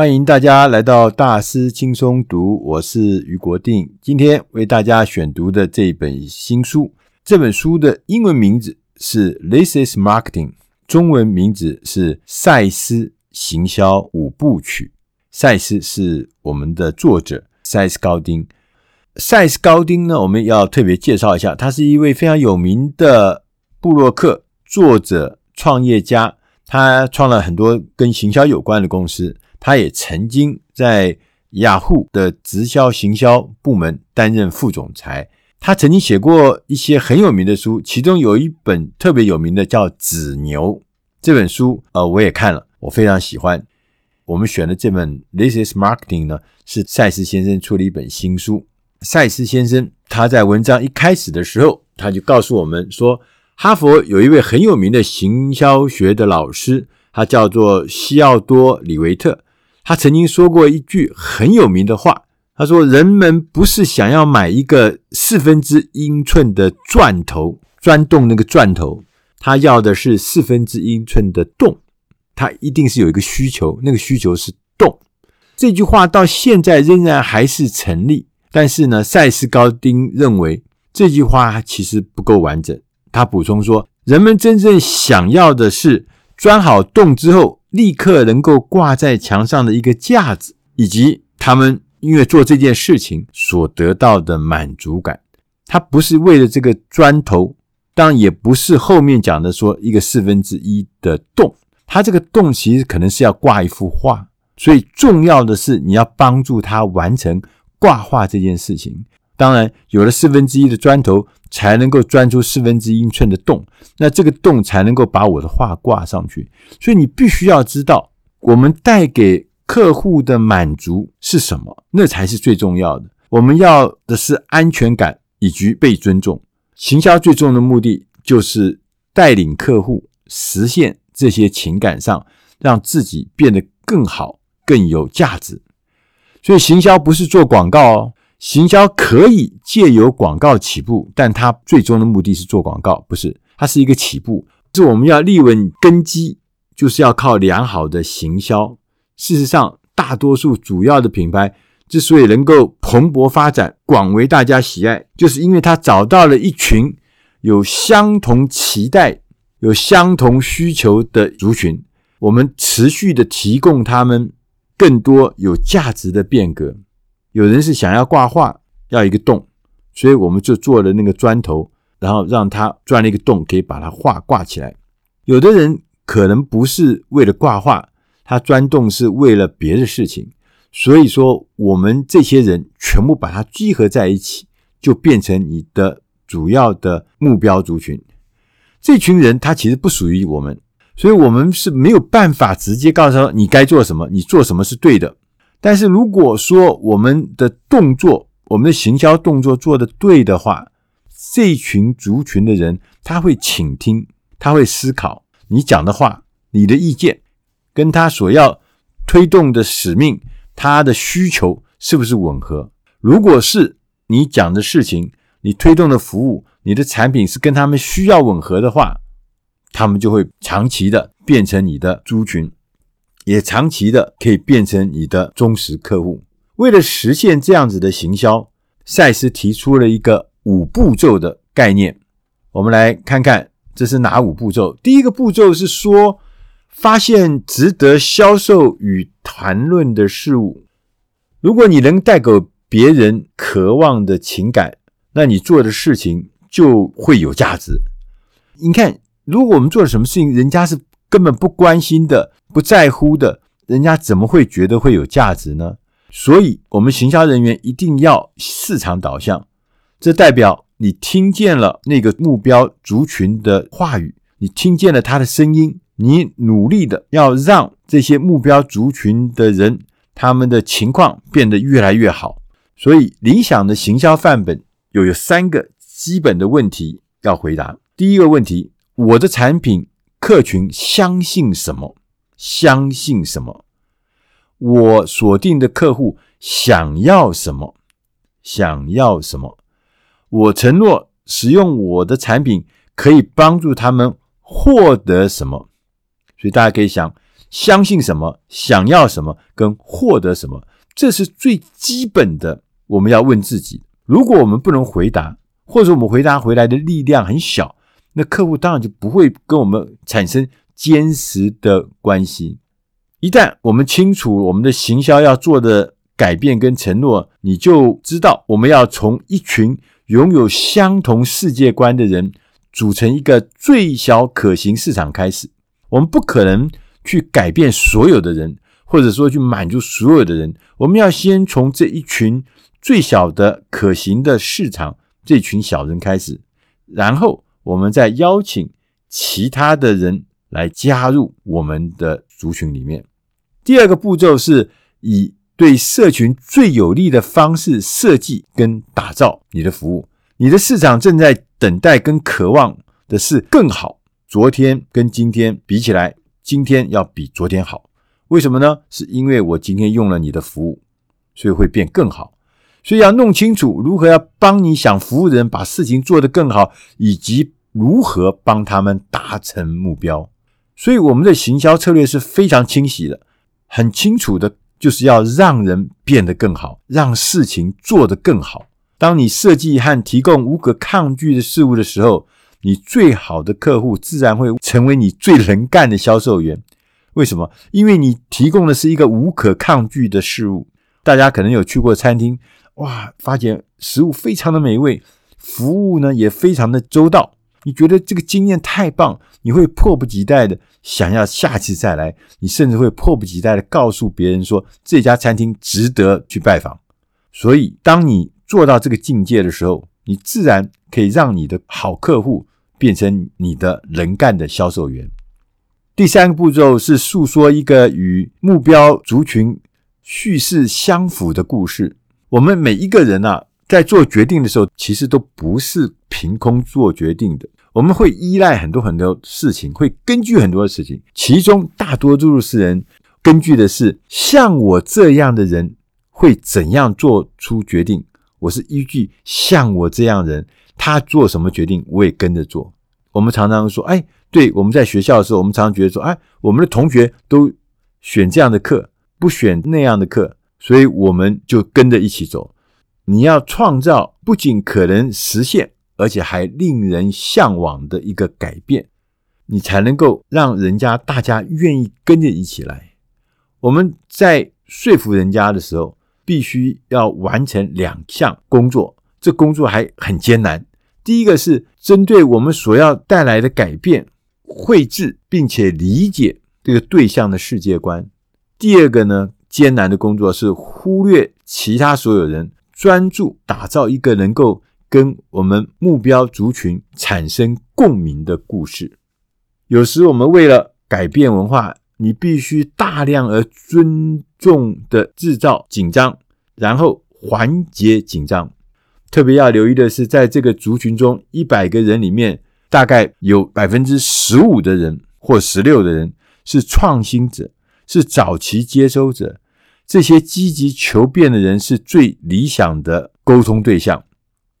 欢迎大家来到大师轻松读，我是余国定。今天为大家选读的这本新书，这本书的英文名字是《This is Marketing》，中文名字是《赛斯行销五部曲》。赛斯是我们的作者赛斯高丁。赛斯高丁呢，我们要特别介绍一下，他是一位非常有名的布洛克、作者、创业家，他创了很多跟行销有关的公司。他也曾经在雅虎的直销行销部门担任副总裁。他曾经写过一些很有名的书，其中有一本特别有名的叫《紫牛》这本书，呃，我也看了，我非常喜欢。我们选的这本《This is Marketing》呢，是赛斯先生出的一本新书。赛斯先生他在文章一开始的时候，他就告诉我们说，哈佛有一位很有名的行销学的老师，他叫做西奥多·李维特。他曾经说过一句很有名的话，他说：“人们不是想要买一个四分之英寸的钻头，钻洞那个钻头，他要的是四分之英寸的洞。他一定是有一个需求，那个需求是洞。”这句话到现在仍然还是成立，但是呢，赛斯高丁认为这句话其实不够完整。他补充说：“人们真正想要的是钻好洞之后。”立刻能够挂在墙上的一个架子，以及他们因为做这件事情所得到的满足感。他不是为了这个砖头，当然也不是后面讲的说一个四分之一的洞。他这个洞其实可能是要挂一幅画，所以重要的是你要帮助他完成挂画这件事情。当然，有了四分之一的砖头，才能够钻出四分之一英寸的洞，那这个洞才能够把我的画挂上去。所以你必须要知道，我们带给客户的满足是什么，那才是最重要的。我们要的是安全感以及被尊重。行销最重要的目的就是带领客户实现这些情感上，让自己变得更好、更有价值。所以行销不是做广告哦。行销可以借由广告起步，但它最终的目的是做广告，不是？它是一个起步，是我们要立稳根基，就是要靠良好的行销。事实上，大多数主要的品牌之所以能够蓬勃发展、广为大家喜爱，就是因为它找到了一群有相同期待、有相同需求的族群，我们持续的提供他们更多有价值的变革。有人是想要挂画，要一个洞，所以我们就做了那个砖头，然后让他钻了一个洞，可以把它画挂起来。有的人可能不是为了挂画，他钻洞是为了别的事情。所以说，我们这些人全部把它集合在一起，就变成你的主要的目标族群。这群人他其实不属于我们，所以我们是没有办法直接告诉他你该做什么，你做什么是对的。但是如果说我们的动作，我们的行销动作做得对的话，这群族群的人他会倾听，他会思考你讲的话，你的意见跟他所要推动的使命，他的需求是不是吻合？如果是你讲的事情，你推动的服务，你的产品是跟他们需要吻合的话，他们就会长期的变成你的族群。也长期的可以变成你的忠实客户。为了实现这样子的行销，赛斯提出了一个五步骤的概念。我们来看看这是哪五步骤。第一个步骤是说，发现值得销售与谈论的事物。如果你能带给别人渴望的情感，那你做的事情就会有价值。你看，如果我们做了什么事情，人家是根本不关心的。不在乎的，人家怎么会觉得会有价值呢？所以，我们行销人员一定要市场导向。这代表你听见了那个目标族群的话语，你听见了他的声音，你努力的要让这些目标族群的人他们的情况变得越来越好。所以，理想的行销范本有有三个基本的问题要回答。第一个问题：我的产品客群相信什么？相信什么？我锁定的客户想要什么？想要什么？我承诺使用我的产品可以帮助他们获得什么？所以大家可以想，相信什么，想要什么，跟获得什么，这是最基本的。我们要问自己：如果我们不能回答，或者我们回答回来的力量很小，那客户当然就不会跟我们产生坚实的关系。一旦我们清楚我们的行销要做的改变跟承诺，你就知道我们要从一群拥有相同世界观的人组成一个最小可行市场开始。我们不可能。去改变所有的人，或者说去满足所有的人，我们要先从这一群最小的可行的市场，这群小人开始，然后我们再邀请其他的人来加入我们的族群里面。第二个步骤是以对社群最有利的方式设计跟打造你的服务。你的市场正在等待跟渴望的是更好，昨天跟今天比起来。今天要比昨天好，为什么呢？是因为我今天用了你的服务，所以会变更好。所以要弄清楚如何要帮你想服务的人把事情做得更好，以及如何帮他们达成目标。所以我们的行销策略是非常清晰的，很清楚的，就是要让人变得更好，让事情做得更好。当你设计和提供无可抗拒的事物的时候，你最好的客户自然会成为你最能干的销售员。为什么？因为你提供的是一个无可抗拒的事物。大家可能有去过餐厅，哇，发现食物非常的美味，服务呢也非常的周到。你觉得这个经验太棒，你会迫不及待的想要下次再来。你甚至会迫不及待的告诉别人说，这家餐厅值得去拜访。所以，当你做到这个境界的时候，你自然可以让你的好客户。变成你的能干的销售员。第三个步骤是诉说一个与目标族群叙事相符的故事。我们每一个人啊，在做决定的时候，其实都不是凭空做决定的。我们会依赖很多很多事情，会根据很多事情。其中大多数是人根据的是像我这样的人会怎样做出决定。我是依据像我这样的人。他做什么决定，我也跟着做。我们常常说，哎，对，我们在学校的时候，我们常常觉得说，哎，我们的同学都选这样的课，不选那样的课，所以我们就跟着一起走。你要创造不仅可能实现，而且还令人向往的一个改变，你才能够让人家大家愿意跟着一起来。我们在说服人家的时候，必须要完成两项工作，这工作还很艰难。第一个是针对我们所要带来的改变，绘制并且理解这个对象的世界观。第二个呢，艰难的工作是忽略其他所有人，专注打造一个能够跟我们目标族群产生共鸣的故事。有时我们为了改变文化，你必须大量而尊重的制造紧张，然后缓解紧张。特别要留意的是，在这个族群中，一百个人里面，大概有百分之十五的人或十六的人是创新者，是早期接收者。这些积极求变的人是最理想的沟通对象，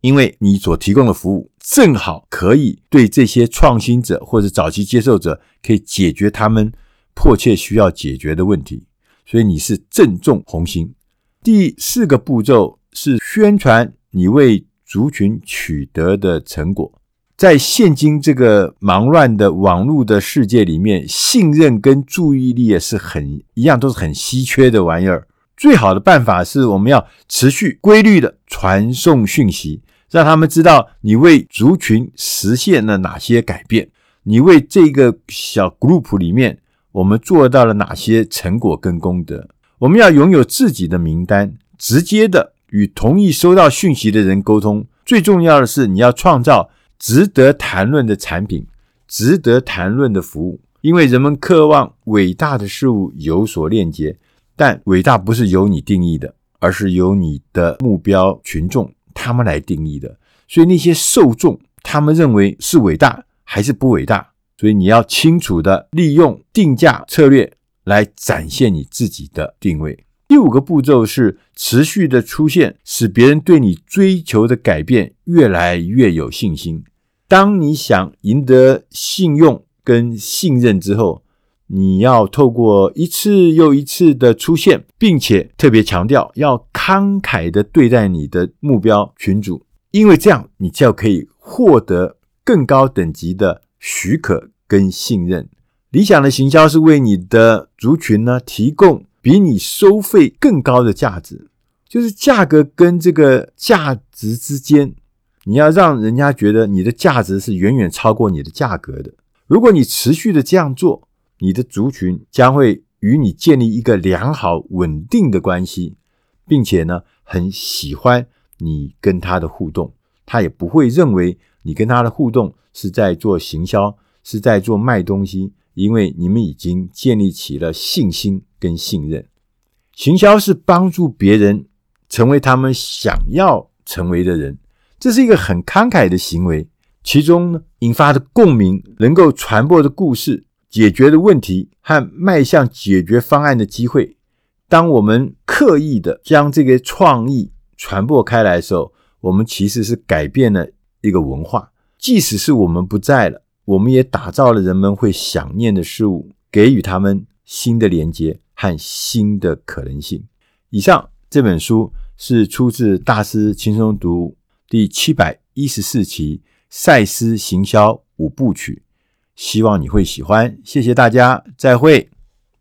因为你所提供的服务正好可以对这些创新者或者早期接受者可以解决他们迫切需要解决的问题，所以你是正中红心。第四个步骤是宣传。你为族群取得的成果，在现今这个忙乱的网络的世界里面，信任跟注意力也是很一样，都是很稀缺的玩意儿。最好的办法是我们要持续规律的传送讯息，让他们知道你为族群实现了哪些改变，你为这个小 group 里面我们做到了哪些成果跟功德。我们要拥有自己的名单，直接的。与同意收到讯息的人沟通，最重要的是你要创造值得谈论的产品，值得谈论的服务。因为人们渴望伟大的事物有所链接，但伟大不是由你定义的，而是由你的目标群众他们来定义的。所以那些受众他们认为是伟大还是不伟大？所以你要清楚地利用定价策略来展现你自己的定位。第五个步骤是持续的出现，使别人对你追求的改变越来越有信心。当你想赢得信用跟信任之后，你要透过一次又一次的出现，并且特别强调要慷慨的对待你的目标群组，因为这样你就可以获得更高等级的许可跟信任。理想的行销是为你的族群呢提供比你收费更高的价值，就是价格跟这个价值之间，你要让人家觉得你的价值是远远超过你的价格的。如果你持续的这样做，你的族群将会与你建立一个良好稳定的关系，并且呢，很喜欢你跟他的互动，他也不会认为你跟他的互动是在做行销，是在做卖东西，因为你们已经建立起了信心跟信任。行销是帮助别人成为他们想要成为的人，这是一个很慷慨的行为，其中呢，引发的共鸣，能够传播的故事。解决的问题和迈向解决方案的机会。当我们刻意的将这个创意传播开来的时候，我们其实是改变了一个文化。即使是我们不在了，我们也打造了人们会想念的事物，给予他们新的连接和新的可能性。以上这本书是出自《大师轻松读》第七百一十四期《赛斯行销五部曲》。希望你会喜欢，谢谢大家，再会。